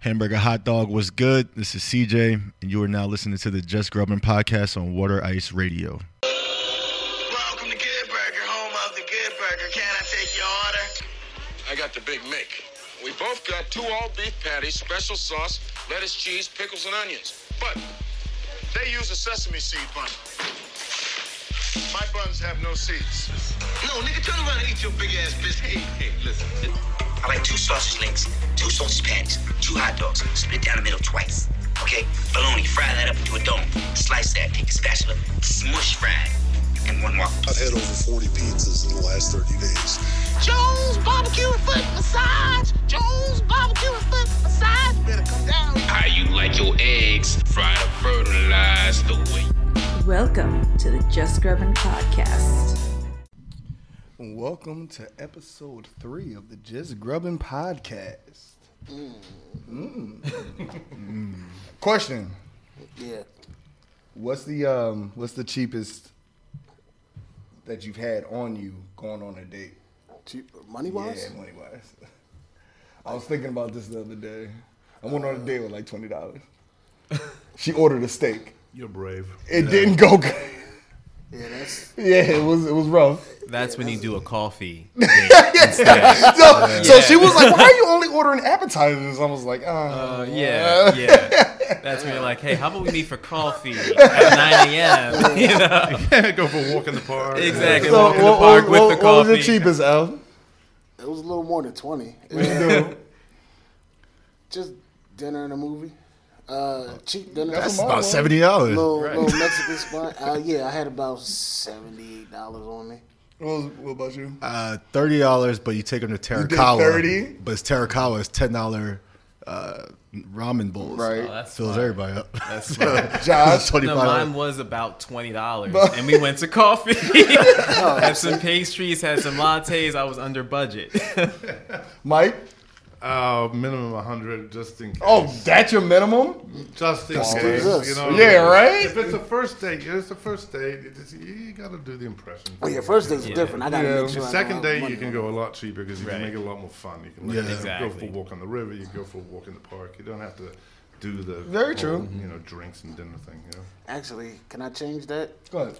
Hamburger hot dog was good. This is CJ, and you are now listening to the Just Grubbin podcast on Water Ice Radio. Welcome to Good Burger, home of the Good Burger. Can I take your order? I got the Big Mick. We both got two all beef patties, special sauce, lettuce, cheese, pickles, and onions. But they use a sesame seed bun. My buns have no seeds. No, nigga, turn around and eat your big ass biscuit. Hey, hey, listen. I like two sausage links, two sausage patties, two hot dogs, split down the middle twice. Okay? Bologna, fry that up into a dome. Slice that, take a spatula, smush fry it, and one waffle. I've had over 40 pizzas in the last 30 days. Jones barbecue foot massage. Jones barbecue foot massage. Better come down. How you like your eggs fried or fertilized the way Welcome to the Just Grubbin podcast. Welcome to episode three of the Just Grubbin podcast. Mm. Mm. Question: Yeah. What's the um What's the cheapest that you've had on you going on a date? Cheap money wise? Yeah, money wise. I was thinking about this the other day. I went on a date with like twenty dollars. She ordered a steak. You're brave. It didn't go good. Yeah, that's Yeah, it was it was rough. That's when you do a coffee. So, so she was like, "Why are you only ordering appetizers?" I was like, "Uh, Uh, yeah, yeah. That's when you're like, hey, how about we meet for coffee at 9 a.m.? You know? Go for a walk in the park. Exactly. So walk in the what, park what- with what- the what was the cheapest, Al? it was a little more than twenty. do? Just dinner and a movie. Uh, cheap dinner. That's About seventy dollars. little, little Mexican spot. Uh, yeah, I had about seventy eight dollars on me. What, was, what about you? Uh, thirty dollars, but you take them to did Terakawa. 30? But it's Terakawa. It's ten dollar uh, ramen bowls. Right. Oh, that's Fills smart. everybody up. That's smart. Josh, Twenty No, mine was about twenty dollars, and we went to coffee. had some pastries, had some lattes. I was under budget. Mike. Uh, minimum 100 just in case. Oh, that's your minimum? just in Just case. You know, Yeah, right? If it's a first date, it's the first date. It is, you got to do the impression. Oh yeah, first date's Yeah. different. I gotta Yeah. make sure. The second don't date, you can go a lot cheaper because you Right. can make it a lot more fun. You can like, Yeah. go for a walk on the river. You can go for a walk in the park. You don't have to do the Very whole, true. You know, drinks and dinner thing. You know. Actually, can I change that? Go ahead.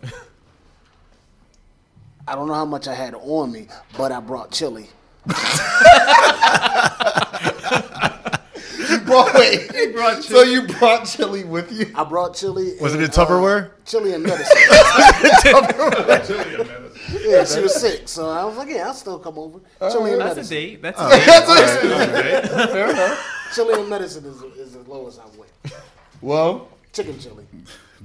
I don't know how much I had on me, but I brought chili. You brought, wait. brought So you brought chili with you? I brought chili. Was it in Tupperware? Uh, chili and medicine. yeah, she was sick, so I was like, yeah, I'll still come over. Chili and That's a medicine. date. That's a date. Fair enough. Chili and medicine is, is low as I went. Well, Chicken chili.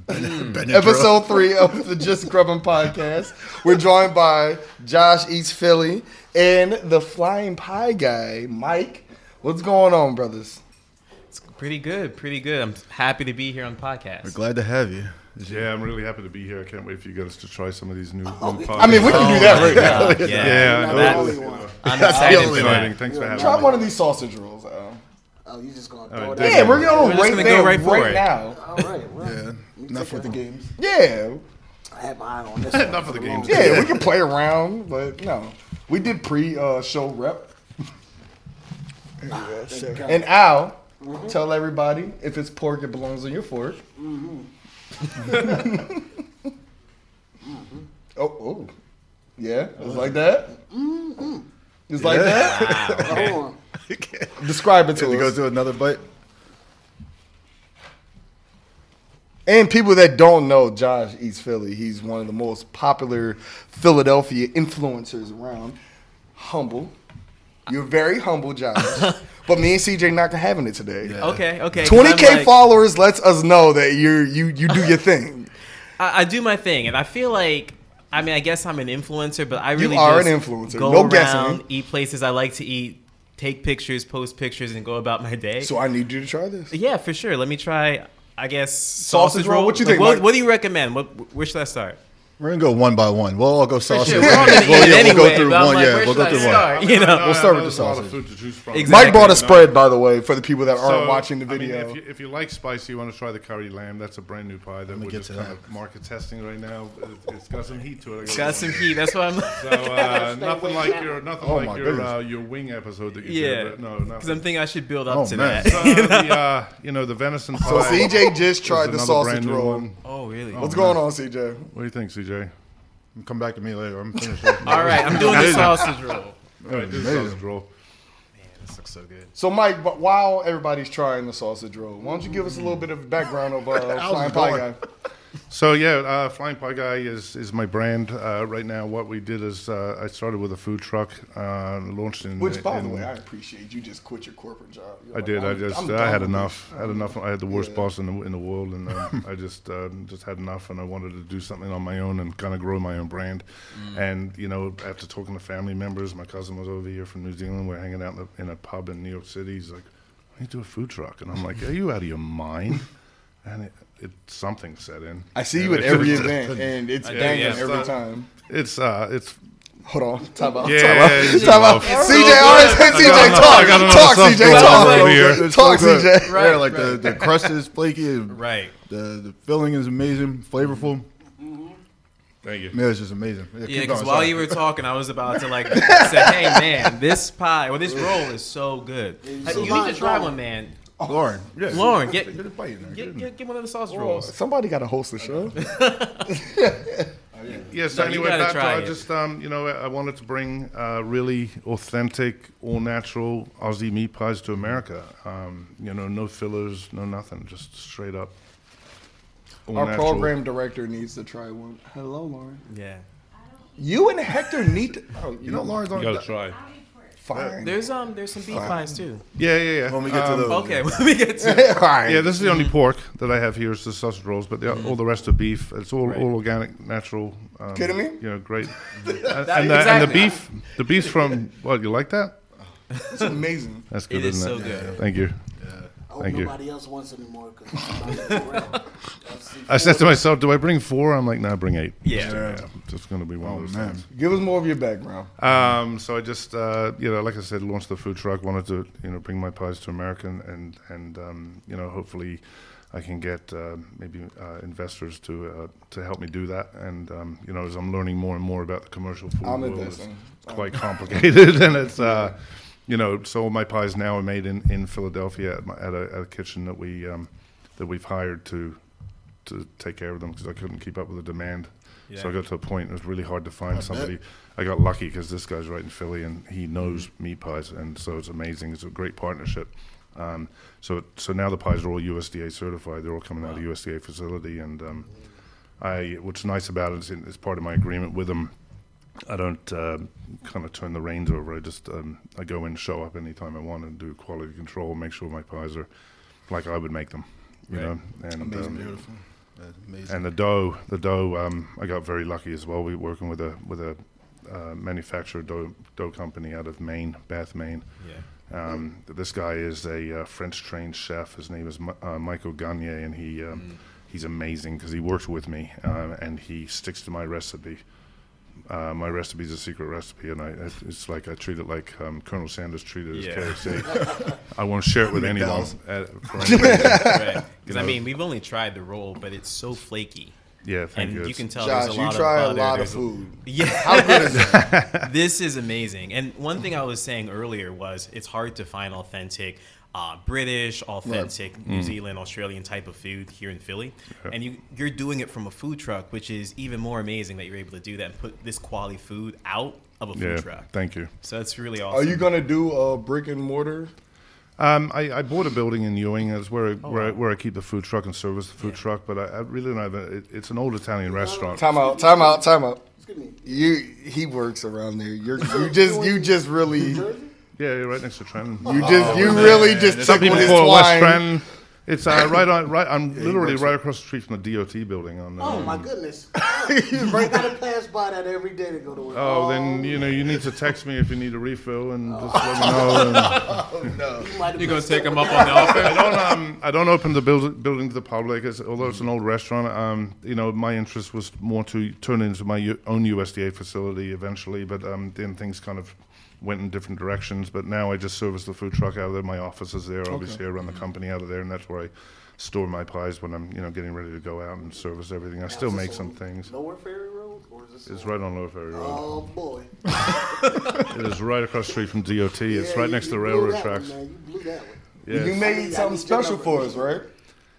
episode three of the Just Grubbin podcast. We're joined by Josh Eats Philly and the Flying Pie guy, Mike. What's going on, brothers? It's pretty good. Pretty good. I'm happy to be here on the podcast. We're glad to have you. Yeah, I'm really happy to be here. I can't wait for you guys to try some of these new. new I mean, we can do that right now. Uh, yeah. Yeah, Not I the know. only. I'm That's the excited only for one. that. Exciting. Thanks for having me. Try me. one of these sausage rolls, Al. Oh, you just gonna throw right, it thank out? Yeah, we're going We're just right gonna there, go right for right it. now. All right, well, Yeah. Enough with the games. Yeah, I had my eye on this. Enough of the games. yeah, we can play around, but no, we did pre-show rep. And Al, Mm-hmm. tell everybody if it's pork, it belongs on your fork. Mm-hmm. oh, oh, yeah, it's uh-huh. like that. Mm-hmm. It's like that. Hold on. Describe it to To go us. to another bite. And people that don't know Josh Eats Philly, he's one of the most popular Philadelphia influencers around. Humble. You're very humble, Josh. but me and CJ not having it today. Okay, okay. 20k like- followers lets us know that you you you do your thing. I, I do my thing, and I feel like I mean I guess I'm an influencer, but I really are just an influencer. Go No around, guessing. eat places I like to eat, take pictures, post pictures, and go about my day. So I need you to try this. yeah, for sure. Let me try. I guess Sausage sausage, roll? roll. What you Like, think, What, what do you recommend? What, where should I start? We're gonna go one by one. We'll all go sausage. sure. we're all gonna well, eat yeah, anyway, we'll go through one. like, yeah, we'll go through start? one. You know? No, We'll start with the a lot of sausage. food to from. Exactly. Mike brought a No. spread, by the way, for the people that aren't So, watching the I mean, video. if, you, if you like spicy, you want to try the curry lamb. That's a brand new pie that we're get just to kind that. of market testing right now. It, it's got some heat to it. I gotta Got some heat. That's why I'm. So uh, nothing like your nothing Oh, like your uh, your wing episode that you Yeah. did. But no, Because. I'm thinking I should build up Oh, to that. So, the, uh, you know the venison pie. So CJ just tried the sausage roll. one. oh, really? What's Oh, going on, CJ? What do you think, CJ? Come back to me later. I'm finished. All right, I'm doing the sausage roll. All right, this is sausage roll. This looks so good. So, Mike, but while everybody's trying the sausage roll, why don't you give us a little bit of background of uh, Flying Pie? Guy? So yeah, uh, Flying Pie Guy is is my brand uh, right now. What we did is uh, I started with a food truck, uh, launched in. Which, by the way, I appreciate you just quit your corporate job. You're I like, did. I just I had enough. I had enough. I had the worst Yeah. boss in the in the world, and um, I just uh, just had enough, and I wanted to do something on my own and kind of grow my own brand. Mm. And you know, after talking to family members, my cousin was over here from New Zealand. We're hanging out in a, in a pub in New York City. He's like, "Why don't you do a food truck?" And I'm like, "Are you out of your mind?" And it, it something set in. I see you at every just- event, and it's do, banging yeah. every So- time. It's uh, it's Hold on, time out. Yeah, time out. it's Time out. rough. CJ, all right, I CJ, got another- I got talk, another talk, CJ, talk, over here. It's talk, so good. CJ. Yeah, like the, the crust is flaky. and Right. The the filling is amazing, flavorful. thank you. Man, it's just amazing. Yeah, Yeah, because going, while sorry. you were talking, I was about to like say, "Hey, man, this pie or this roll is so good. Hey, you need to try one, man. Lauren, yeah, Lauren, get- get a bite in there. Get, Get- get, get one of the sausage Well, rolls." somebody got to host the show. Yeah, so No, you anyway, gotta back to, try I it. just um, you know, I wanted to bring uh, really authentic, all natural Aussie meat pies to America. Um, you know, no fillers, no nothing, just straight up. all Our natural. program director needs to try one. Hello, Lauren. Yeah. You and Hector need to. Oh, You know, Lauren's on. You gotta try. Fine. There's um there's some beef pies too. Yeah, yeah, yeah. When we get to Um, those, Okay, when we get to all right. Yeah, this is the only pork that I have here is the sausage rolls, but the, all the rest are beef. It's all, Right. all organic, natural. Um, Kidding me? You know, great. and, and, the, and the exactly. beef, the beef's from what? You like that? It's amazing. That's good, It is isn't so it? good. Thank you. I hope Thank you. else wants any more because I said to myself, "Do I bring four? I'm like, "No, bring eight. Yeah. Just, just going to be one Oh of those man, things. Give us more of your background. Um, so I just, uh, you know, like I said, launched the food truck. Wanted to, you know, bring my pies to America, and and, and um, you know, hopefully, I can get uh, maybe uh, investors to uh, to help me do that. And um, you know, as I'm learning more and more about the commercial food I'm world, it's quite complicated, and it's. Uh, you know, so my pies now are made in, in Philadelphia at, my, at, a, at a kitchen that we um, that we've hired to to take care of them because I couldn't keep up with the demand. So I got to a point it was really hard to find somebody. I got lucky because this guy's right in Philly and he knows meat pies, and so it's amazing. It's a great partnership. Um, so so now the pies are all USDA certified. They're all coming out of USDA facility, and um, I what's nice about it is it's part of my agreement with them. I don't uh, kind of turn the reins over. I just um, I go in, show up anytime I want, and do quality control, make sure my pies are like I would make them. You Right. know, and amazing, um, beautiful, amazing. and the dough, the dough, um, I got very lucky as well. We were working with a with a uh, manufacturer dough, dough company out of Maine, Bath, Maine. Yeah. Um, this guy is a uh, French trained chef. His name is Mi- uh, Michael Gagne, and he um, he's amazing because he works with me uh, and he sticks to my recipe. Uh, my recipe is a secret recipe, and I it's like I treat it like um, Colonel Sanders treated his Yeah. KFC. I won't share it with anyone. McDonald's. Uh, for any. Right. Because I mean, we've only tried the roll, but it's so flaky, yeah, thank and you. you can tell Josh, there's a you try a lot of food. Yeah. How good is it? this is amazing. And one thing I was saying earlier was it's hard to find authentic uh, British, authentic New Zealand, Australian type of food here in Philly. And you, you're doing it from a food truck, which is even more amazing that you're able to do that and put this quality food out of a food yeah, truck. thank you. So it's really awesome. Are you gonna do a brick and mortar? Um, I, I bought a building in Ewing. That's where I, where, I, where I keep the food truck and service the food truck. But I, I really don't have a. It, it's an old Italian restaurant. Time out. Time out. Time out. Excuse me. You he works around there. You're you just you just really Yeah, you're right next to Trenton. You just you really just took people his it West twine. Trenton. It's uh, right on. Right, I'm literally right across the street from the DOT building. On. Oh Um, my goodness. I gotta pass by that every day to go to work. Oh, then you know you need to text me if you need a refill and just let me know. And You might have You gonna take up him up on the that. offer? I don't um I don't open the build, building to the public, as, although it's an old restaurant. Um, you know, my interest was more to turn it into my U- own USDA facility eventually, but um, then things kind of went in different directions. But now I just service the food truck out of there. My office is there. Obviously, I run the company out of there, and that's where I store my pies when I'm you know getting ready to go out and service everything. I still make some things. Lower Ferry Road, or is this? It's on- right on Lower Ferry Road. Oh boy. It is right across the street from DOT. It's Yeah, right you- next to the you blew railroad that one, tracks. man. You blew that one. Yes. You made something special for us, right?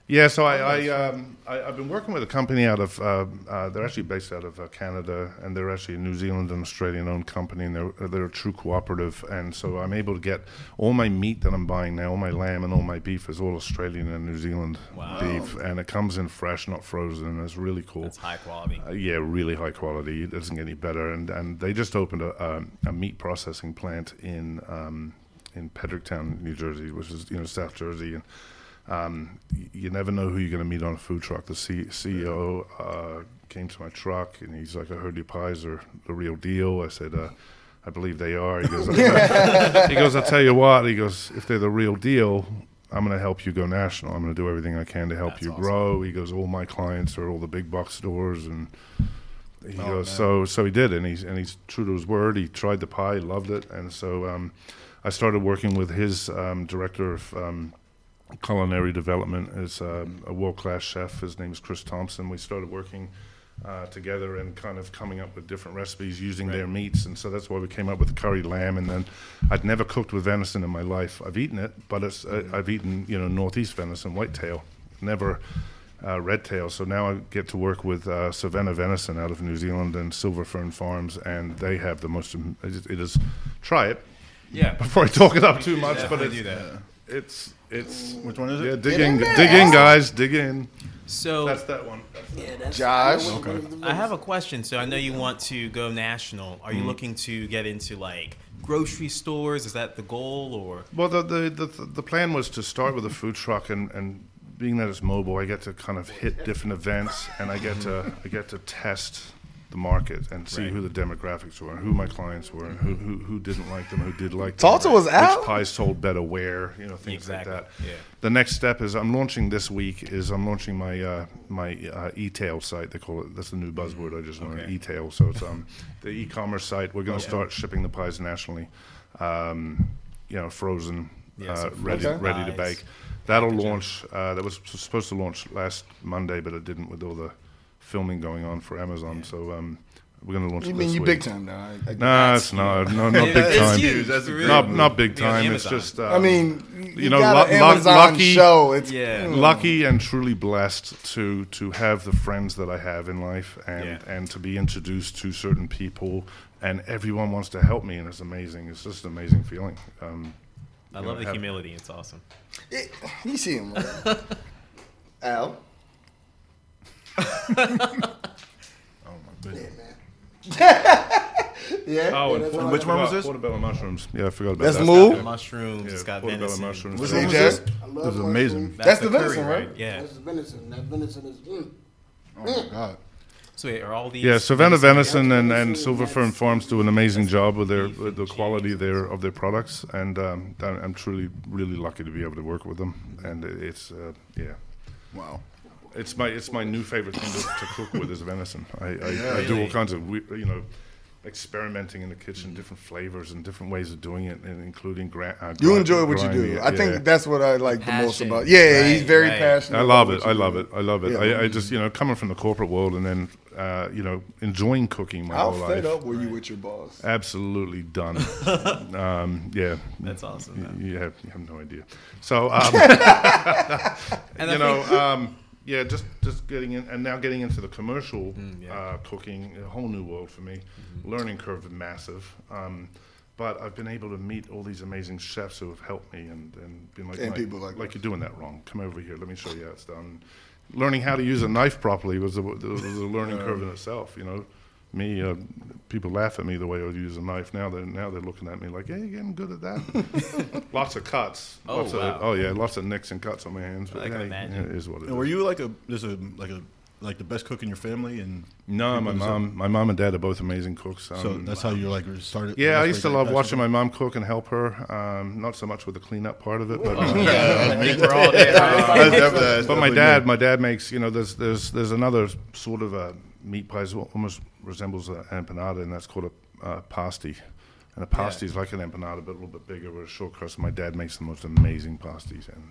Yeah, so I, I, um, I I've been working with a company out of uh, uh, they're actually based out of uh, Canada and they're actually a New Zealand and Australian owned company and they're they're a true cooperative and so I'm able to get all my meat that I'm buying now, all my lamb and all my beef is all Australian and New Zealand Wow. beef and it comes in fresh, not frozen. and It's really cool. That's high quality. Uh, yeah, really high quality. It doesn't get any better. And and they just opened a, um, a meat processing plant in um, in Pedricktown, New Jersey, which is you know South Jersey. And um, you never know who you're going to meet on a food truck. The C- CEO uh, came to my truck and he's like, "I heard your pies are the real deal." I said. Uh, I believe they are. He goes, he goes, I'll tell you what. He goes, if they're the real deal, I'm going to help you go national. I'm going to do everything I can to help That's you awesome. grow. He goes, all my clients are all the big box stores, and he Oh, goes, man. so so he did, and he's and he's true to his word. He tried the pie, loved it, and so um, I started working with his um, director of um, culinary development is um, a world class chef. His name is Chris Thompson. We started working uh, together and kind of coming up with different recipes using their meats, and so that's why we came up with curry lamb. And then I'd never cooked with venison in my life. I've eaten it, but it's uh, I've eaten you know northeast venison, whitetail, never. Uh, red tail. So now I get to work with uh, Savannah Venison out of New Zealand and Silver Fern Farms, and they have the most. It is, try it Yeah. before I talk it up too much, but it's it's it's Which one is it? yeah. Dig in in, dig in, guys, dig in. So That's that one. Yeah, that's Josh? I know what- what- I have a question. So I know you want to go national. Are you Mm-hmm. looking to get into like grocery stores? Is that the goal or? Well, the, the the the plan was to start with a food truck, and and being that it's mobile, I get to kind of hit different events, and I get to I get to test the market and see Right. who the demographics were, and who my clients were, and who who, who didn't like them, who did like them, to was Al. which pies sold better where, you know, things Exactly, like that. yeah. The next step is I'm launching this week. Is I'm launching my uh, my uh, e-tail site. They call it. That's the new buzzword I just learned. Okay. E-tail. So it's um the e-commerce site. We're going to start shipping the pies nationally. Um, you know, frozen, Yeah, uh, so ready frozen ready to bake. That'll launch. Uh, that was supposed to launch last Monday, but it didn't with all the filming going on for Amazon. So um, we're going to launch. You it mean this you week. big time now? I, I, Nah, it's not. No, not big It's time. huge. That's a It's Not move. not big time. It's just. Um, I mean, you, you know, got an lu- lu- Amazon lucky- show. It's Yeah. mm. lucky and truly blessed to to have the friends that I have in life and Yeah. and to be introduced to certain people and everyone wants to help me and it's amazing. It's just an amazing feeling. Um, I love know, the have- humility. It's awesome. It- you see him. Al. Oh my goodness. Yeah. Oh, and that's portobello- all Which one was this? Portobello mushrooms. Yeah, I forgot about That's that. move. Mushrooms. Yeah, it's got portobello venison. mushrooms. Which Yeah. one was this? I love This is amazing. That's the curry, venison, right? Yeah. That's venison. That venison is. Mm. Oh my god. So wait, are all these? Yeah, Savannah Venison and, and Silver Fern Farms do an amazing job with their with the quality cheese. there of their products, and um, I'm I'm truly really lucky to be able to work with them. And it's uh, yeah, Wow. It's my it's my new favorite thing to, to cook with is venison. I, I, I do all kinds of we- you know experimenting in the kitchen, different flavors and different ways of doing it, and including gra- uh, You gri- enjoy what you do. it, I yeah. think that's what I like the most Passion. about. Yeah, he's very right. passionate. I love about it. I love it. I love it. Yeah. I, I just, you know, coming from the corporate world and then, uh, you know, enjoying cooking my How whole fed life. up were you with your boss? Absolutely done. um, yeah. That's awesome. Y- man. You have, you have no idea. So, um, And you I know, think- um, yeah, just just getting in, and now getting into the commercial Mm, yeah. uh, cooking, a whole new world for me. Learning curve is massive. Um, but I've been able to meet all these amazing chefs who have helped me and, and been like, And "Mike, people like like you're doing that wrong. Come over here. Let me show you how it's done. Learning how to use a knife properly was a, was a learning curve in itself. You know, me uh, people laugh at me the way I would use a knife. Now they're now they're looking at me like, "Hey, you're getting good at that." lots of cuts. Oh, lots wow. of, oh yeah, lots of nicks and cuts on my hands. But I can hey, imagine. yeah, it is what it is. And were you like a just a like a like the best cook in your family? And No, my people just- mom, my mom and dad are both amazing cooks. So Um, that's how you like started. Yeah, I used to love watching my mom cook and help her. Um, not so much with the cleanup part of it, but Yeah, I think all there. That's definitely- that's but my dad, me. my dad makes you know there's there's there's another sort of a meat pie that almost resembles an empanada, and that's called a uh, pasty. And a pasty is like an empanada, but a little bit bigger with a short crust. My dad makes the most amazing pasties, and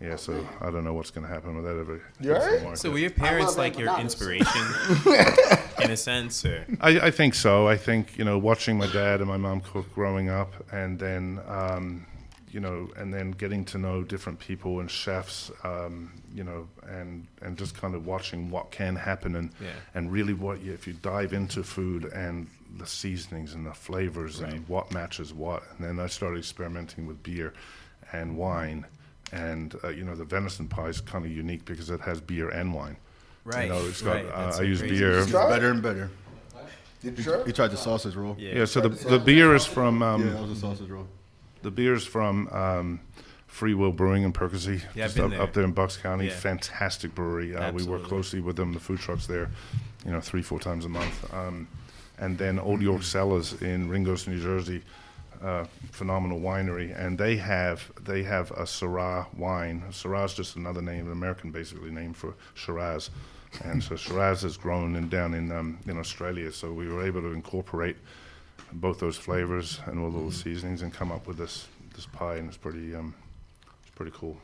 yeah, so I don't know what's going to happen with that ever. You hits the alright? market. So were your parents like your inspiration in a sense? Or? I, I think so. I think you know, watching my dad and my mom cook growing up, and then um, you know, and then getting to know different people and chefs, um, you know, and and just kind of watching what can happen, and Yeah. and really what you, if you dive into food and the seasonings and the flavors and what matches what, and then I started experimenting with beer and wine. And uh, you know the venison pie is kind of unique because it has beer and wine. Right, You know, it's got. right. Uh, I use crazy. beer. It's better and better. Did you try? He tried the sausage roll. Yeah. Yeah. So the the beer is from. Um, Yeah, that was a sausage roll. The beer's from um, Free Will Brewing in Percy, Yeah, just up, there. up there in Bucks County. Yeah. Fantastic brewery. Uh, we work closely with them, the food trucks there, you know, three, four times a month. Um, and then Old York Cellars in Ringoes, New Jersey, uh, phenomenal winery, and they have they have a Syrah wine. Syrah is just another name, an American basically name for Shiraz. And so Shiraz has grown in, down in um, in Australia, so we were able to incorporate both those flavors and all those seasonings and come up with this this pie, and it's pretty um, it's pretty cool.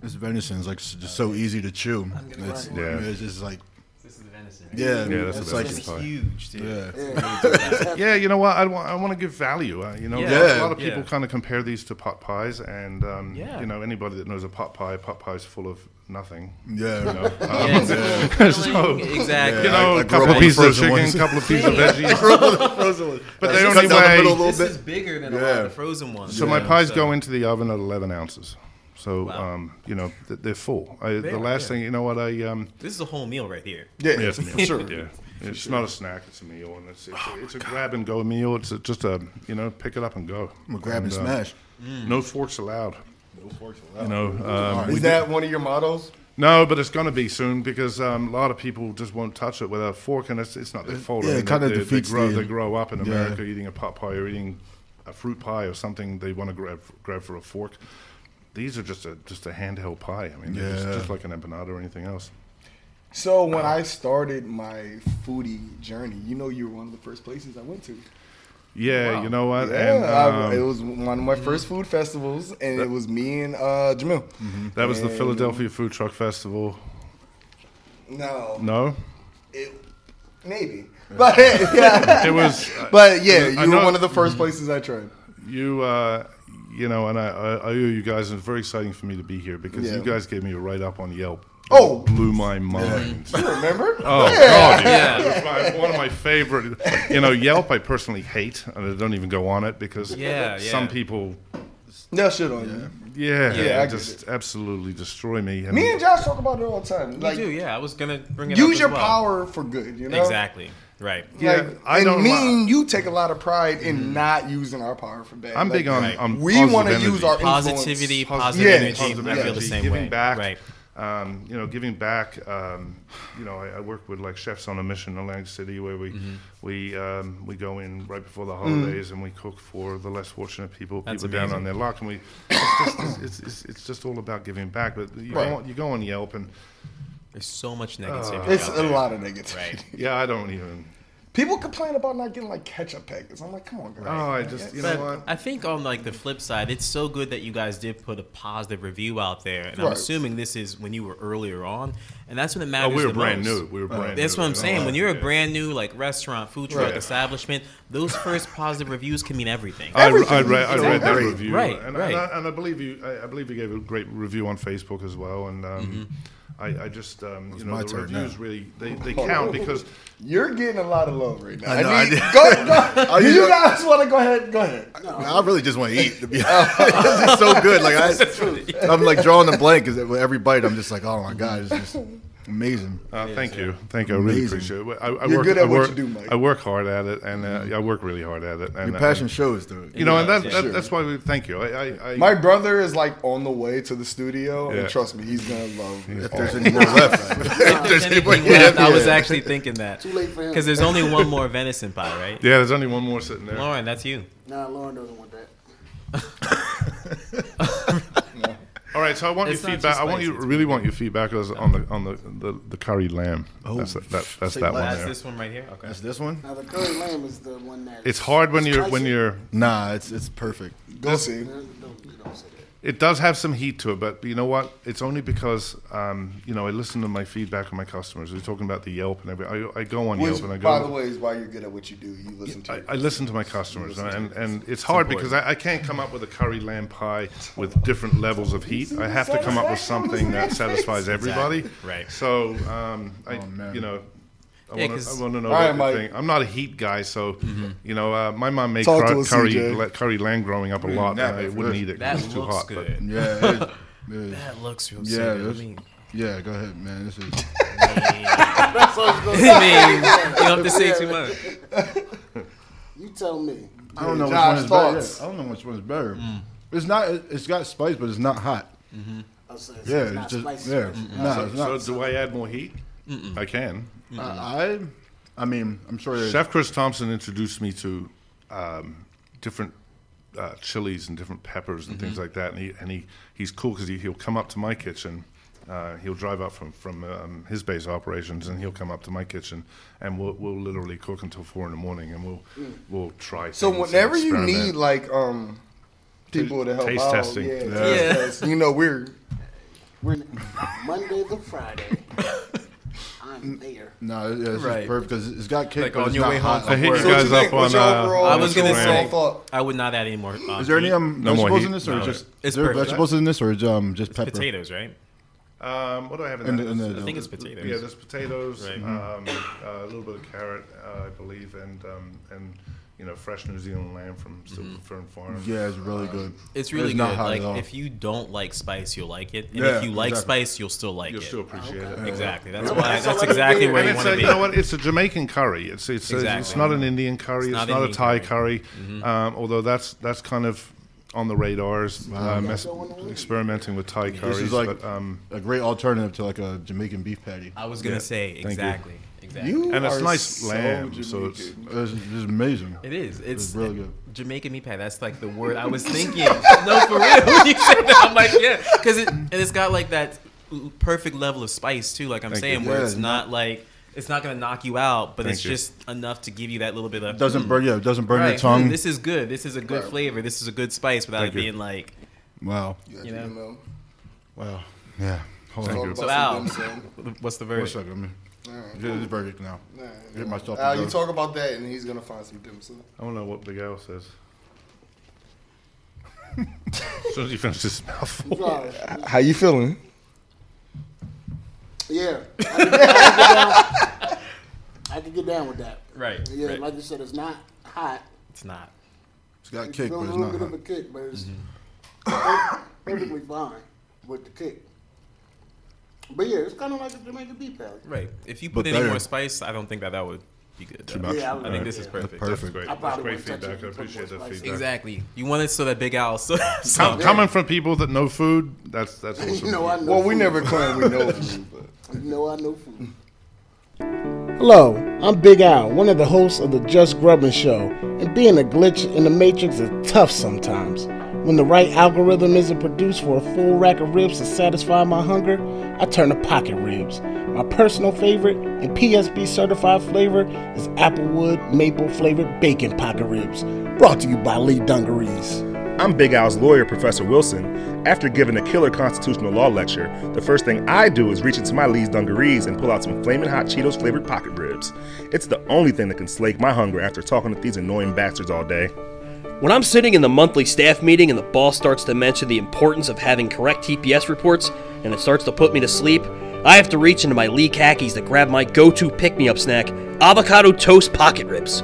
This venison is like s- just so easy to chew. It's, Yeah. it's just like This is the venison. yeah, Yeah, that's it's the like pie. huge, dude. yeah. Yeah, you know what? I want I want to give value. Uh, you know, Yeah. a lot of people Yeah. kind of compare these to pot pies, and um, Yeah. you know, anybody that knows a pot pie, pot pie is full of nothing. Yeah. You know, um, Yeah, it's a so, exactly. you know, I- I a couple of pieces of chicken, a couple of pieces of veggies. But the Just only cut down the way, middle a little This bit. is bigger than a lot of the frozen ones. so my pies so- go into the oven at 11 ounces. So, Wow. um, you know, th- they're full. I, the are, last yeah. thing, you know what, I um, This is a whole meal right here. Yeah, Yeah, it's a for meal. sure. Yeah, it's not a snack; it's a meal, and it's it's, a, it's a grab and go meal. It's a, just a you know pick it up and go. I'm gonna grab and uh, smash. No forks allowed. No forks allowed. You know, um, Is that one of your models? no, but it's going to be soon because um, a lot of people just won't touch it with a fork, and it's it's not their fault. yeah, I it kinda they, they, defeats grow, the- they grow up in Yeah. America eating a pot pie or eating a fruit pie or something. They want to grab grab for a fork. These are just a just a handheld pie. I mean, they're just, just like an empanada or anything else. So when I started my foodie journey, you know, you were one of the first places I went to. Yeah, you know what? Yeah, and, I- um, it was one of my first food festivals, and it was me and uh, Jamil. that was the Philadelphia Food Truck Festival. No, No, it, maybe, but yeah, it was. but yeah, I you were know- one of the first places I tried. You, uh, you know, and I, I, I owe you guys. It's very exciting for me to be here because Yeah. you guys gave me a write up on Yelp. Oh. blew my mind. You remember? Oh yeah. God! Yeah, It was my, one of my favorite. You know, Yelp. I personally hate, and I don't even go on it because Yeah, some yeah. people, No shit on you. yeah, Yeah, I get just absolutely destroy me. Me and Josh talk about it all the time. You do, yeah. I was gonna bring it up use as your well. power for good. You know Exactly. Right. Yeah, Like, I and don't me li- and you take a lot of pride in not using our power for bad. I'm Like, big on, Right. on We positive want to energy. use our influence. Positivity, Posi- positive Yeah, energy. positive I feel the energy, same giving way. back. Right. Um, you know, giving back. Um, you know, I, I work with like chefs on a mission in Atlantic City, where we Mm-hmm. we um, we go in right before the holidays and we cook for the less fortunate people, That's people down amazing. on their luck, and we. It's just, it's, it's, it's just all about giving back. But you, Right. go, on, you go on Yelp and There's so much negativity. It's out a there. lot of negativity. Right. yeah, I don't even. People complain about not getting like ketchup packets. I'm like, come on, guys. Oh, I just you know But what. I think on like the flip side, it's so good that you guys did put a positive review out there, and I'm assuming this is when you were earlier on, and that's when it Oh, matters. we were the brand most. new. We were brand That's new. what I'm saying. When you're a brand new like restaurant, food truck Right. establishment, those first positive reviews can mean everything. I, I, Everything. read, I read that review, Right, and, right. And, I, and I believe you. I, I believe you gave a great review on Facebook as well. And um, Mm-hmm. I, I just, um, you know, my the turn reviews now. really they, they count because You're getting a lot of love right now. I know, I I need, did. go, go, I do you usually- guys want to go ahead? Go ahead. I really just want to eat. To be honest, it's so good. Like I, I'm like drawing the blank because with every bite, I'm just like, oh my god, it's just Amazing. Uh, thank you, thank you. I really Amazing. appreciate it. I, I You're work, good at I what work, you do, Mike. I work hard at it, and uh, I work really hard at it. And, Your uh, passion shows, though. You know, and that, Yeah, that, that's why we thank you. I, I, I My brother is like on the way to the studio, Yeah. and trust me, he's gonna love it. If there's any more left. if there's any more Anything left, I was yeah. actually thinking that Too late for him. because there's only one more venison pie, right? yeah, there's only one more sitting there. Lauren, that's you. Nah, Lauren doesn't want that. All right, so I want It's your feedback. just I want you really want your feedback is on the on the the, the curry lamb. Oh, that's that, that that's say that one That's there. this one right here. Okay. That's this one? Now the curry lamb is the one that. It's hard when you're when you're. Nah, it's it's perfect. Go see. Don't, don't, you don't say that. It does have some heat to it, but you know what? It's only because um, you know I listen to my feedback of my customers. They're talking about the Yelp and everything. I, I go on Which, Yelp and I go. by the way, is why you're good at what you do. You listen to. I. I listen to my customers, and, and it's hard because I, I can't come up with a curry lamb pie with different levels of heat. I have to come up with something that satisfies everybody. Exactly, right. So, um, I, man. you know, I Yeah, want 'cause- to know All right, what Mike. you think. I'm not a heat guy, so mm-hmm. you know, uh, my mom made Talk cur- curry CJ. le- curry lamb growing up a lot, and I wouldn't eat it That because it's too looks hot. but- Yeah, it is. It is. That looks real Yeah, so good. I mean, Yeah, go ahead, man. This is. That's all it's gonna I mean, you don't have to say too much. You tell me. I don't know which Josh, one is better. I don't know which one is better. Mm. It's not. it- It's got spice, but it's not hot. Mm-hmm. I'll say it's, Yeah, it's it's not just spicy. yeah. Nah, So, it's not. so do I add more heat? I can. I, I, I mean, I'm sure. Chef Chris Thompson introduced me to um, different uh, chilies and different peppers and things like that, and he and he he's cool because he, he'll come up to my kitchen. Uh, he'll drive up from from um, his base operations, and he'll come up to my kitchen, and we'll we'll literally cook until four in the morning, and we'll we'll try. So whenever you need like um people to help Taste out, testing. yeah, Yeah. taste Yeah. test, you know we're We're Monday to Friday. I'm there. No, yeah, it's Right. just perfect because it's got kick. Like but on it's your not way hot home like I hit you So guys you up on. What's Uh, I was gonna say. I would not add any more. Uh, Is there any heat. um No more vegetables heat? in this, or No. just It's is there perfect. vegetables in this, or um just pepper? potatoes, right? Um, what do I have in And that? the- and the- I think it's potatoes. Yeah, there's potatoes, Right. um, uh, a little bit of carrot, uh, I believe, and um, and you know fresh New Zealand lamb from Silver Fern Farm. Yeah, it's really good. It's really not good. Like if you don't like spice, you'll like it, and Yeah, if you like exactly. spice, you'll still like it. You'll still appreciate it. Exactly. That's why. That's That's all I exactly do. where you it's want to a, be. you know what? It's a Jamaican curry. It's it's, it's Exactly. not an Indian curry. It's, not not, a Thai curry. curry. Um, although that's that's kind of on the radars, uh, mess, experimenting with Thai curries. This is like but, um, a great alternative to like a Jamaican beef patty. I was gonna Yeah. say you. exactly. Exactly. You and it's nice so lamb, so it's Jamaican. It's, it's amazing. It is. It's, It's really good. Jamaican meat pie. That's like the word I was thinking. no, for real. When you said that, I'm like, yeah, because it and it's got like that perfect level of spice too. Like I'm Thank saying, you. where Yeah, it's it's not like it's not gonna knock you out, but Thank it's you. just enough to give you that little bit of doesn't burn. Yeah, it doesn't burn Right, your tongue. hmm, This is good. This is a good flavor. This is a good spice without Thank it you. being like, wow. you know. know, Wow. Yeah. Hold Thank on. So Al, what's the One verdict? second. Let me get this verdict now. Get myself Al, you talk about that, and he's gonna find some dim sum. I don't know what Big Al says. as soon as he finishes his mouthful. Sorry. How you feeling? Yeah. I can, I can get down, I can get down with that. Right. Yeah, right. like you said, it's not hot. It's not. It's got It's kick, still but a it's little not bit of hot. a kick, but it's Mm-hmm. perfectly fine with the kick. But yeah, it's kind of like a Jamaican beef patty. Right. If you But put any better. more spice, I don't think that that would be good. Too much. Yeah, I I would- think yeah. this is perfect. Perfect. That's great. I That's probably great wouldn't touch feedback. it I if appreciate that spicy. feedback. Exactly. You want it so that Big Al. So, Com- so Coming from people that know food, that's that's awesome. You know I know. Well, we food. never claim we know food, but You know I know food. Hello, I'm Big Al, one of the hosts of the Just Grubbin Show, and being a glitch in the Matrix is tough sometimes. When the right algorithm isn't produced for a full rack of ribs to satisfy my hunger, I turn to pocket ribs. My personal favorite and PSB certified flavor is Applewood maple flavored bacon pocket ribs, brought to you by Lee Dungarees. I'm Big Al's lawyer, Professor Wilson. After giving a killer constitutional law lecture, the first thing I do is reach into my Lee's dungarees and pull out some flaming hot Cheetos flavored pocket ribs. It's the only thing that can slake my hunger after talking to these annoying bastards all day. When I'm sitting in the monthly staff meeting and the boss starts to mention the importance of having correct TPS reports and it starts to put me to sleep, I have to reach into my Lee khakis to grab my go to pick me up snack avocado toast pocket ribs.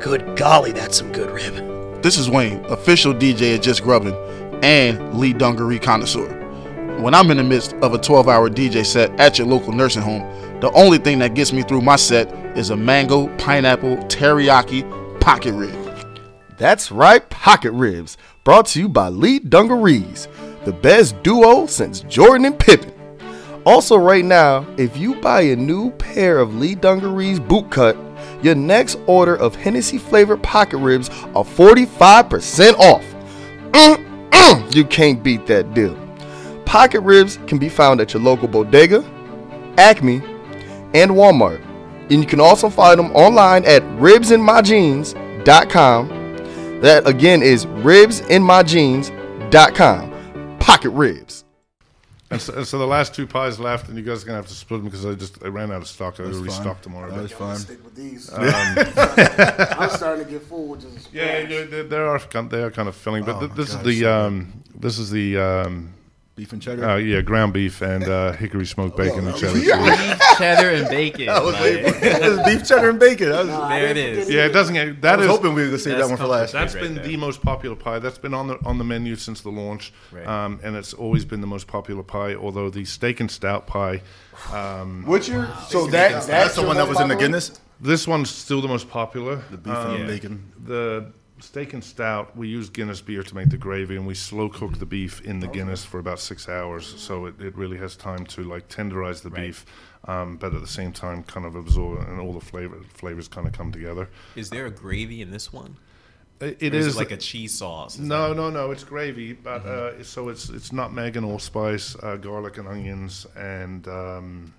Good golly, that's some good rib. This is Wayne, official DJ at Just Grubbin and Lee dungaree connoisseur. when I'm in the midst of a 12 hour DJ set at your local nursing home, the only thing that gets me through my set is a mango, pineapple, teriyaki pocket rib. That's right, pocket ribs. Brought to you by Lee Dungarees, the best duo since Jordan and Pippen. Also, right now, if you buy a new pair of Lee Dungarees boot cut, your next order of Hennessy flavored pocket ribs are 45% off. Mm-mm, you can't beat that deal. Pocket ribs can be found at your local bodega, Acme, and Walmart. And you can also find them online at ribsinmyjeans.com. That again is ribsinmyjeans.com. Pocket ribs. And so, and so the last two pies left, and you guys are gonna have to split them because I just I ran out of stock. I That's fine. restock tomorrow. That's fine. Stick with these. Um, I'm starting to get full with this. Yeah, yeah, they, they are kind- they are kind of filling, but Oh th- this God, is the um, this is the um, Beef and cheddar? Uh, yeah, ground beef and uh, hickory smoked bacon and cheddar. Beef, cheddar, and bacon. I was like- waiting for it. It was beef, cheddar, and bacon. That was- there it is. Yeah, it doesn't get. That I was is- hoping we were gonna save that one for last. That's right been there. the most popular pie. That's been on the on the menu since the launch, Right. um, and it's always been the most popular pie. Although the steak and stout pie, um, What's your so that That's that's the your one that most was in the popular? Guinness. This one's still the most popular. The beef and bacon. The steak and stout, we use Guinness beer to make the gravy, and we slow cook the beef in the Guinness for about six hours, so it, it really has time to like tenderize the beef, um, but at the same time kind of absorb and all the flavor flavors kind of come together. Is there a gravy in this one? It, it Or is is it like a cheese sauce. Is No, no, no. It's gravy, but uh, so it's it's nutmeg and allspice, uh, garlic and onions, and um,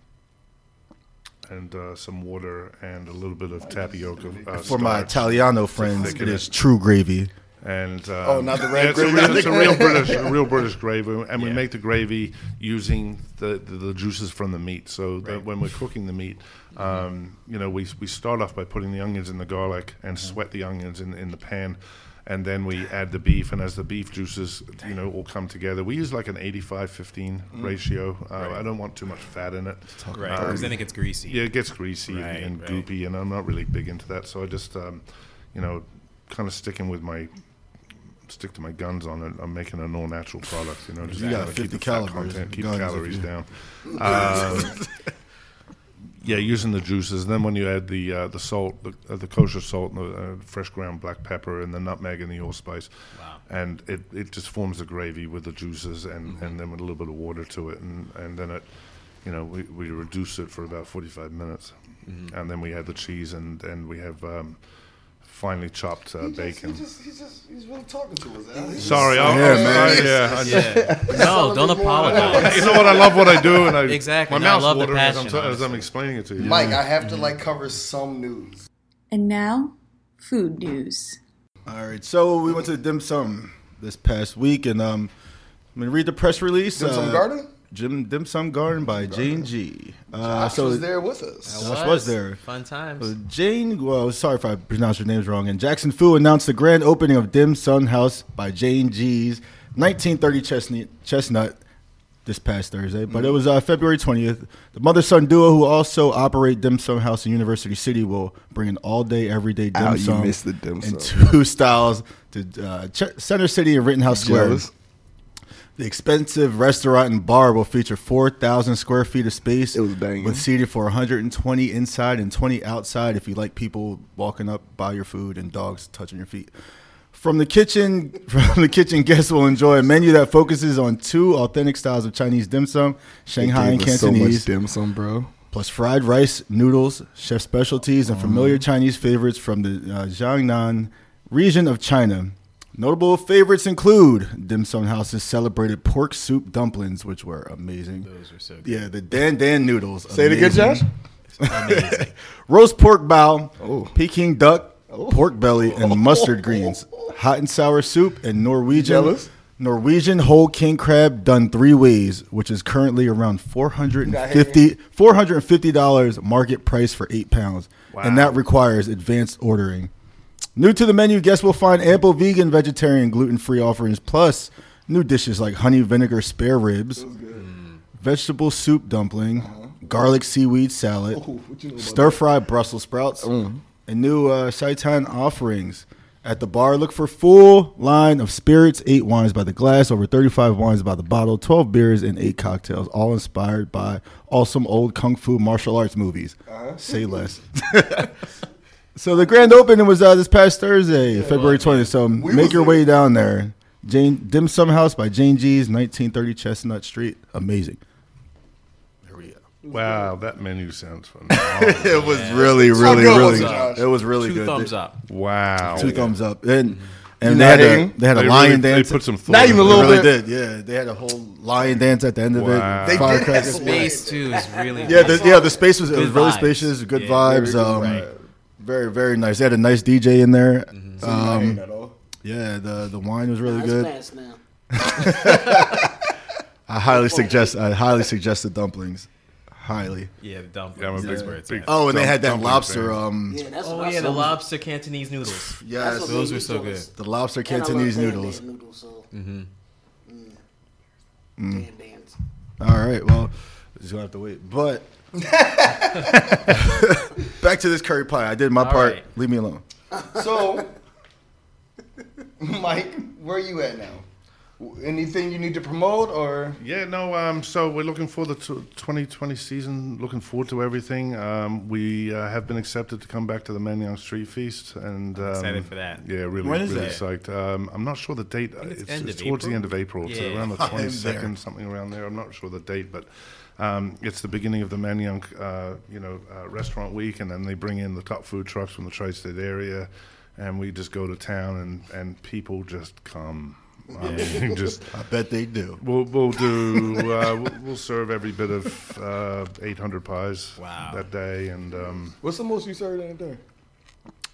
and uh, some water and a little bit of tapioca. Uh, For my starch Italiano friends, it is true gravy. And um, Oh, not the red yeah, it's a gravy? real, it's a real British, a real British gravy, and we Yeah. make the gravy using the, the, the juices from the meat. So that when we're cooking the meat, um, you know, we we start off by putting the onions and the garlic and sweat the onions in in the pan. And then we add the beef, and as the beef juices, you know, all come together, we use like an 85-15 ratio. Uh, I don't want too much fat in it. Right, Um, because then it gets greasy. Yeah, it gets greasy Right, and, and right. goopy, and I'm not really big into that. So I just, um, you know, kind of sticking with my stick to my guns on it. I'm making an all natural product. You know, just You got kinda keep 50 the fat content, keep guns, if calories down. Um, yeah, using the juices. And then when you add the uh, the salt, the, uh, the kosher salt, and the uh, fresh ground black pepper, and the nutmeg and the allspice, Wow. and it, it just forms a gravy with the juices, and, and then with a little bit of water to it, and, and then it, you know, we, we reduce it for about 45 minutes, and then we add the cheese, and, and we have um, finely chopped uh, He just, bacon. he just, he's just, he's really talking to us. Al. Sorry, I, Yeah, I, man. I, yeah, Yeah. No, don't apologize. you know what? I love what I do, and I Exactly. My No, I mouth's love the watering as I'm, passion, t- as I'm explaining it to you. Mike, I have to like cover some news. And now, food news. All right, so we went to Dim Sum this past week, and um, I'm gonna read the press release. Dim Sum uh, Garden? Jim Dim Sum Garden by Jane G. Uh, Josh was there with us. Josh was there. Fun times. Uh, Jane, well, sorry if I pronounced your names wrong. And Jackson Fu announced the grand opening of Dim Sum House by Jane G's 1930 Chestnut, Chestnut this past Thursday. But it was uh, February 20th. The mother son duo, who also operate Dim Sum House in University City, will bring an all day, everyday dim Ow, you missed the dim in sum. two styles to uh, Ch- Center City and Rittenhouse Square. The expensive restaurant and bar will feature 4,000 square feet of space It was banging. with seated for 120 inside and 20 outside if you like people walking up by your food and dogs touching your feet. From the kitchen, from the kitchen, guests will enjoy a menu that focuses on two authentic styles of Chinese dim sum, Shanghai and us so Cantonese, dim sum, bro. plus fried rice, noodles, chef specialties, and familiar Chinese favorites from the uh, Jiangnan region of China. Notable favorites include Dim Sum House's celebrated pork soup dumplings, which were amazing. Those are so good. Yeah, the Dan Dan noodles. Say it again, amazing. Josh. Amazing. Roast pork bao, Oh. Peking duck, pork belly, and oh. mustard greens. Hot and sour soup and Norwegian jealous? Norwegian whole king crab done three ways, which is currently around 450 $450 market price for eight pounds. And that requires advanced ordering. New to the menu, guests will find ample vegan, vegetarian, gluten free offerings, plus new dishes like honey vinegar spare ribs, vegetable soup dumpling, garlic seaweed salad, stir fried Brussels sprouts, and new uh, seitan offerings. At the bar, look for full line of spirits, eight wines by the glass, over 35 wines by the bottle, 12 beers, and eight cocktails, all inspired by awesome old kung fu martial arts movies. Uh-huh. Say less. so the grand opening was uh, this past Thursday, February 20th. So We make was your there. way down there. Jane Dim Sum House by Jane G's, 1930 Chestnut Street. Amazing. Wow, that menu sounds fun. it was really, really, good really it, good. Josh? It was really Two good. thumbs They- up. Wow. Two thumbs up. And and they not had, a, hating? they had a They lion really- they dance. put some thought Not even a into They little really bit. did. Yeah, they had a whole lion dance at the end of Wow. it. They did Firecrackers. have Space too is really Yeah, the, yeah. The space was it was Good really vibes. spacious. Good Yeah, vibes. very um, vibes. Very very nice. They had a nice DJ in there. Mm-hmm. Um, yeah, the the wine was really Nah, good. Now. I highly suggest. I highly suggest the dumplings. Highly. Yeah, the dumplings. Yeah, I'm a big- where it's big- Oh, and they had that lobster. Um, Yeah, that's Oh yeah, the lobster Cantonese noodles. yes, Those were so good. the lobster And I love Cantonese noodles. Noodles. So. Mm-hmm. Mm. Dan All right. Well, just gonna have to wait. But back to this curry pie. I did my All part. right. Leave me alone. So, Mike, where are you at now? Anything you need to promote or? Yeah, no. Um, so we're looking for the t- 2020 season. Looking forward to everything. Um, we uh, have been accepted to come back to the Manayunk Street Feast, and um, excited for that. Yeah, really, When is really that? psyched. Um, I'm not sure the date. it's It's, end it's of towards the end of April. It's Yeah. around the I'm there. 22nd, something around there. I'm not sure the date, but um, it's the beginning of the Manayunk, uh, you know, uh, restaurant week, and then they bring in the top food trucks from the tri-state area, and we just go to town, and and people just come. I mean, just I bet they do. We'll we'll do uh, we'll, we'll serve every bit of uh, 800 pies Wow. that day, and um, What's the most you served in a day?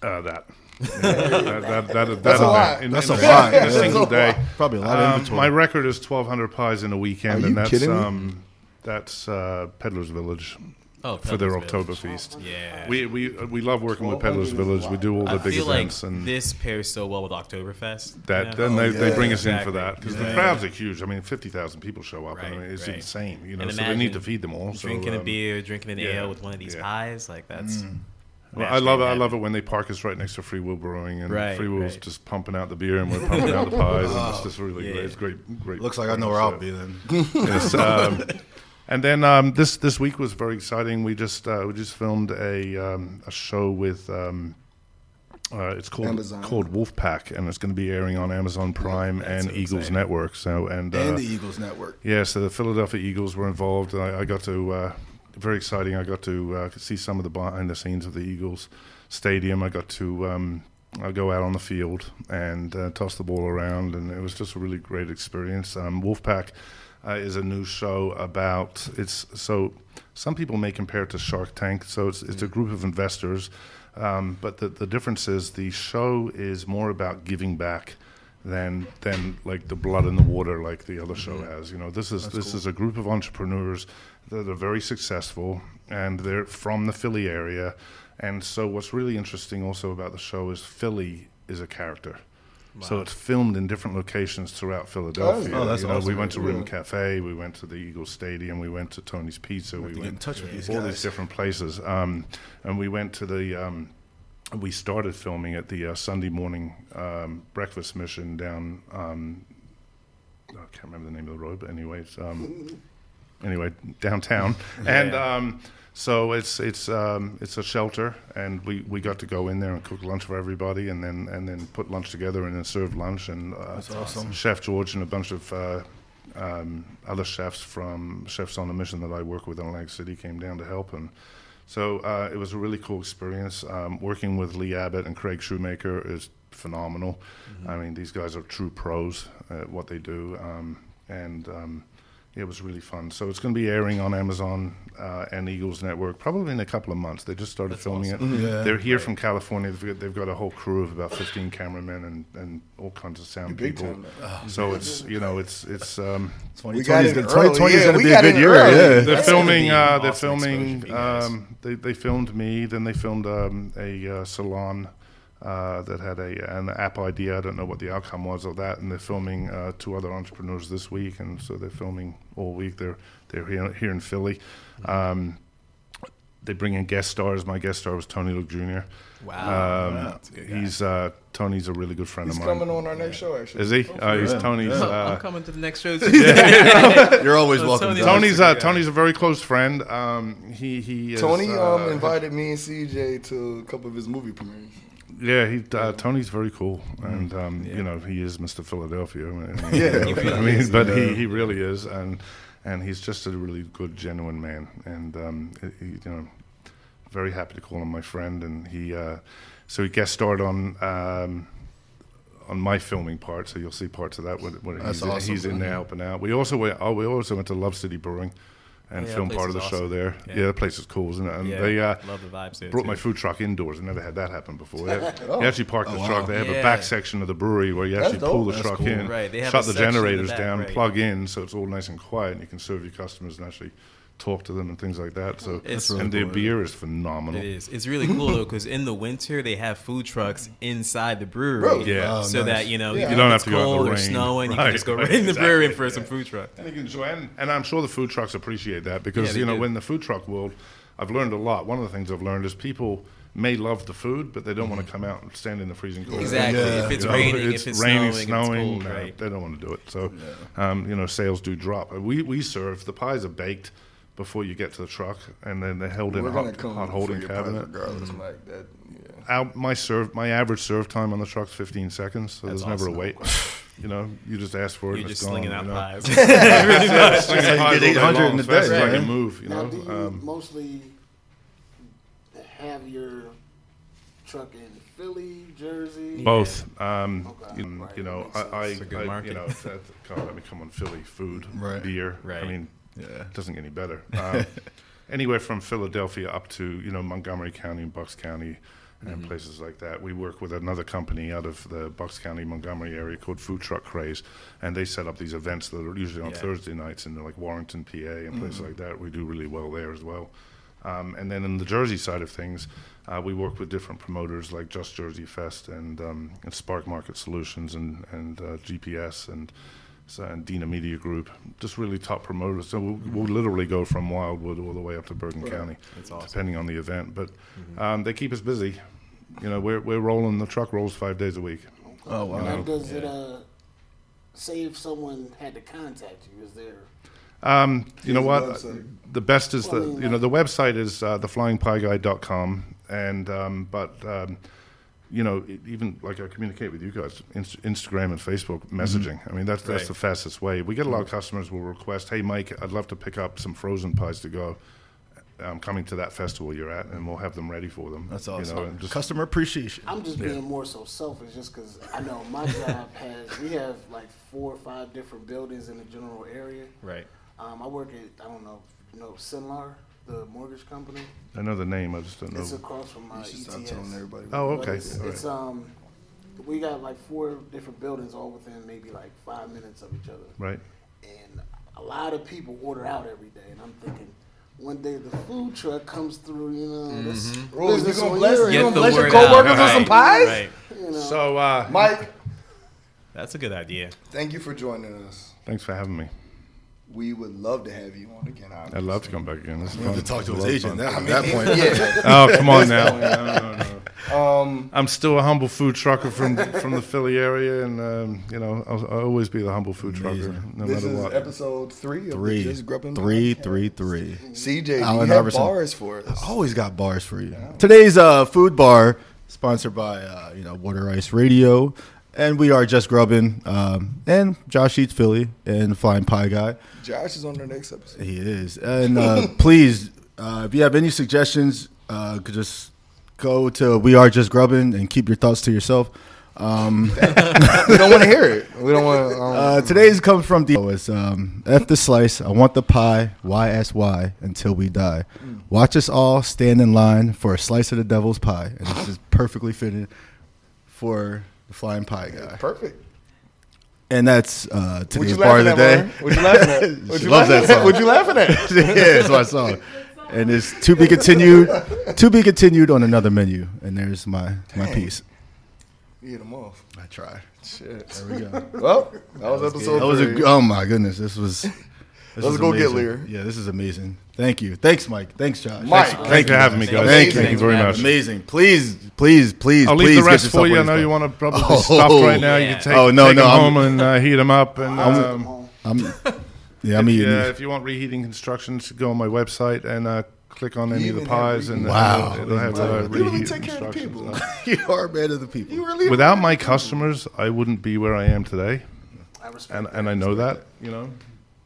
uh, that. Yeah, that, that, that, that That's a lot. In, That's in a lot. In a That's single a day. lot. Probably a lot of Um, inventory. my record is 1,200 pies in a weekend, Are and you that's kidding me? um, that's uh, Peddler's Village Oh, for their Peddler's October Village. feast. Yeah. We we we love working with Peddler's Village. We do all the I big feel like events and. this pairs so well with Oktoberfest. That you know? then they, Oh, they yeah. bring us in for that because the crowds are huge. I mean, fifty thousand people show up. I Right, mean, it's right. insane. You know, And so they need to feed them all. So, drinking a um, beer, drinking an yeah, ale with one of these yeah. pies, like that's. Well, I love it. I love it when they park us right next to Free Will Brewing, and Right, Free Will's right. just pumping out the beer, and we're pumping out the pies, and it's just really Yeah. great. It's great, great. Looks like I know where I'll be then. Yes, um, and then um, this this week was very exciting. We just uh, we just filmed a um, a show with. Um, uh, it's called Amazon. called Wolfpack, and it's going to be airing on Amazon Prime and so Eagles. Network. So and, And uh, the Eagles Network. yeah, so the Philadelphia Eagles were involved. and I, I got to uh, very exciting. I got to uh, see some of the behind the scenes of the Eagles stadium. I got to um, I go out on the field and uh, toss the ball around, and it was just a really great experience. Um, Wolfpack uh, is a new show about it's so some people may compare it to Shark Tank. So it's it's a group of investors, um, but the the difference is the show is more about giving back than than like the blood in the water like the other show has. You know, this is this is a group of entrepreneurs that are very successful and they're from the Philly area. And so what's really interesting also about the show is Philly is a character. So it's filmed in different locations throughout Philadelphia. Oh, that's you know, We went to Rim Cafe, we went to the Eagles Stadium, we went to Tony's Pizza, we to went in touch with these all guys. these different places. Um, and we went to the um, we started filming at the uh, Sunday morning um, breakfast mission down. Um, I can't remember the name of the road, but anyways, um, anyway, downtown, and um, so it's it's um, it's a shelter, and we, we got to go in there and cook lunch for everybody, and then and then put lunch together and then serve lunch, and uh, That's awesome. Chef George and a bunch of. Uh, um, other chefs from Chefs on a Mission that I work with in Atlantic City came down to help, and so uh, it was a really cool experience. Um, working with Lee Abbott and Craig Shoemaker is phenomenal. I mean, these guys are true pros at what they do, um, and um, it was really fun. So it's going to be airing on Amazon uh, and Eagles Network probably in a couple of months. They just started filming it. Yeah. They're here from California. They've got, they've got a whole crew of about 15 cameramen and, and all kinds of sound Big people. time, so it's you know it's it's. Um, 2020 is gonna- early, 2020 is yeah, going to we be a got good year. early. Yeah. they're That's filming. an Uh, they're awesome filming. for you. Um, they they filmed me. Then they filmed um, a uh, salon uh, that had a an app idea. I don't know what the outcome was of that. And they're filming uh, two other entrepreneurs this week, and so they're filming all week. They're they're here here in Philly. Um, they bring in guest stars. My guest star was Tony Luke Jr. Wow. Um, Wow, that's a good guy. he's uh, Tony's a really good friend He's of mine. coming on our next show, actually. Is he? Oh, Uh, he's yeah. Tony's. Yeah. Uh, I'm coming to the next show. Yeah. You're always welcome, Tony's, Doug. Tony's a uh. Tony's a very close friend. Um, he he is, Tony uh, um, invited me and CJ to a couple of his movie premieres. Yeah, he uh, Tony's very cool, and um, you know he is Mr. Philadelphia. Yeah. you know, I mean, but he, he really is, and and he's just a really good, genuine man, and um, he, you know, very happy to call him my friend, and he uh, so he guest starred on. Um, on my filming part, so you'll see parts of that when, when he's, in, awesome, he's in there helping out. We also went. Oh, we also went to Love City Brewing, and yeah, filmed part of the place is show there. Yeah. Yeah. the place is cool, isn't it? And Yeah, they uh, love the vibes there, brought too. my food truck indoors. I never had that happen before. They, Oh. they actually parked Oh, the wow. truck. They have Yeah. a back section of the brewery where you That's actually pull the That's truck cool. in, Right, they have shut the section in the generators back, down, right. plug in, so it's all nice and quiet, and you can serve your customers and actually talk to them and things like that. So It's really and the cool. beer is phenomenal. It is. It's really cool though because in the winter they have food trucks inside the brewery. Really? Yeah. Oh, so nice. that you know Yeah. You don't it's have to go out in the cold or rain. snowing, you can just go right, right in the brewery exactly, for yeah. some food truck. And you can enjoy, and, and I'm sure the food trucks appreciate that because they you know do. when the food truck world, I've learned a lot. One of the things I've learned is people may love the food, but they don't want to come out and stand in the freezing cold. Exactly. Yeah. If it's raining, if it's raining, snowing, it's cold, no, right. they don't want to do it. So, um, you know, sales do drop. We we serve the pies are baked before you get to the truck, and then they're held in We're a hot, hot holding your pies cabinet. regardless, Mike. That yeah. Our, my serve, my average serve time on the truck's 15 seconds, so That's there's never a wait. You know, you just ask for it. You're and it's just slinging gone, out you know? pies. Yeah, much. slinging That's you pies get 800 in a as fast day, as I can move. You now, know, do you um, mostly have your truck in Philly, Jersey? Both. Um, Okay. you, Right, you know, I. I, It's I market. you know, that, God, let me come on Philly food, Right. beer. Right. I mean, Yeah. it doesn't get any better. Um, anywhere from Philadelphia up to you know Montgomery County and Bucks County. And Mm-hmm. places like that. We work with another company out of the Bucks County, Montgomery area called Food Truck Craze, and they set up these events that are usually on Yeah. Thursday nights in like Warrington, PA, and places Mm-hmm. like that. We do really well there as well. Um, and then in the Jersey side of things, uh, we work with different promoters like Just Jersey Fest and, um, and Spark Market Solutions and, and uh, GPS and, and Dina Media Group. Just really top promoters. So we'll, we'll literally go from Wildwood all the way up to Bergen County, That's awesome. depending on the event. But um, they keep us busy. You know, we're, we're rolling, the truck rolls five days a week. Oh wow. Now, does it uh, say if someone had to contact you? Is there Um, you know Here's the what? website. The best is the I mean, you know the website is uh, theflyingpieguy.com and um, but um, you know even like I communicate with you guys Instagram and Facebook messaging. I mean that's that's Right. the fastest way. We get a lot of customers will request, "Hey Mike, I'd love to pick up some frozen pies to go." I'm coming to that festival you're at, and we'll have them ready for them. That's you awesome. know, just- Customer appreciation. I'm just Yeah. being more so selfish, just because I know my job has. We have like four or five different buildings in the general area. Right. Um, I work at I don't know, if you know Cenlar, the mortgage company. I know the name, I just don't know. It's across from uh, You should stop ETS. telling everybody. Oh, But okay. It's, All it's um, we got like four different buildings, all within maybe like five minutes of each other. Right. And a lot of people order out every day, and I'm thinking. One day the food truck comes through, you know. This Bro, you business gonna on bless- your you end, gonna the bless your word coworkers out. with some Right, pies? Right. you know. So uh, Mike, That's a good idea. thank you for joining us. thanks for having me. We would love to have you on again. I'd love to come back again. This is We have fun. to talk to It's his a lot of agent fun. now, I at that point. yeah. Oh, come on now. No, no, no. Um, I'm still a humble food trucker from from the Philly area, and um, you know I'll, I'll always be the humble food trucker, no this matter is what. episode three of Three, the Just Grubbin three, three, three. CJ, do you Allen have Iverson. bars for us? Always got bars for you. Today's uh, food bar sponsored by uh, you know Water Ice Radio, and we are Just Grubbin, um, and Josh Eats Philly and Flying Pie Guy. Josh is on the next episode. He is, and uh, please, uh, if you have any suggestions, uh, could just go to We Are Just Grubbin and keep your thoughts to yourself. Um, we don't want to hear it. We don't want. Um, uh, today's comes from the it's um, F the slice. I want the pie. Y S Y until we die. Watch us all stand in line for a slice of the devil's pie, and this is perfectly fitted for the flying pie guy. perfect. And that's uh, today's bar of the day. What you laughing at? What you laughing that at? What you laughing at? yeah, that's my song. And it's to be continued. To be continued on another menu. And there's my my Dang. piece. You hit him off. I tried. Shit. There we go. Well, that was episode That was a, oh my goodness, this was This Let's is go get amazing. Lear. Yeah, this is amazing. Thank you. Thanks, Mike. Thanks, Josh. Mike. Thanks, Thanks for having me, guys. Thank you. Thank you very much. Amazing. Please, please, please, I'll please leave the rest for you. I know you want to probably Oh, stuffed right now. You can take, oh, no, take no, them I'm- home and uh, heat them up. And um, I'm, yeah, I'm if, eating. uh, if you want reheating instructions, go on my website and uh, click on any of the pies, and uh, Wow. it'll, it'll have uh, You really take care of the people. you are a man of the people. You really Without my customers, I wouldn't be where I am today, I and and I know that. You know,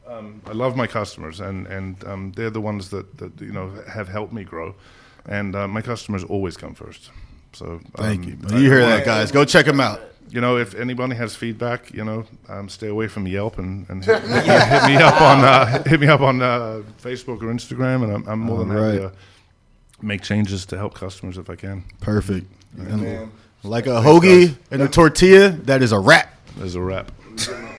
um, I love my customers, and and um, they're the ones that, that you know have helped me grow, and uh, my customers always come first. So Thank um, you. I- You hear that, guys? Go check them out. You know, if anybody has feedback, you know, um, stay away from Yelp and, and hit, hit me up on uh, hit me up on uh, Facebook or Instagram, and I'm, I'm more than happy to make changes to help customers if I can. Perfect. And man. like a hoagie and a tortilla, that is a wrap. There's a wrap.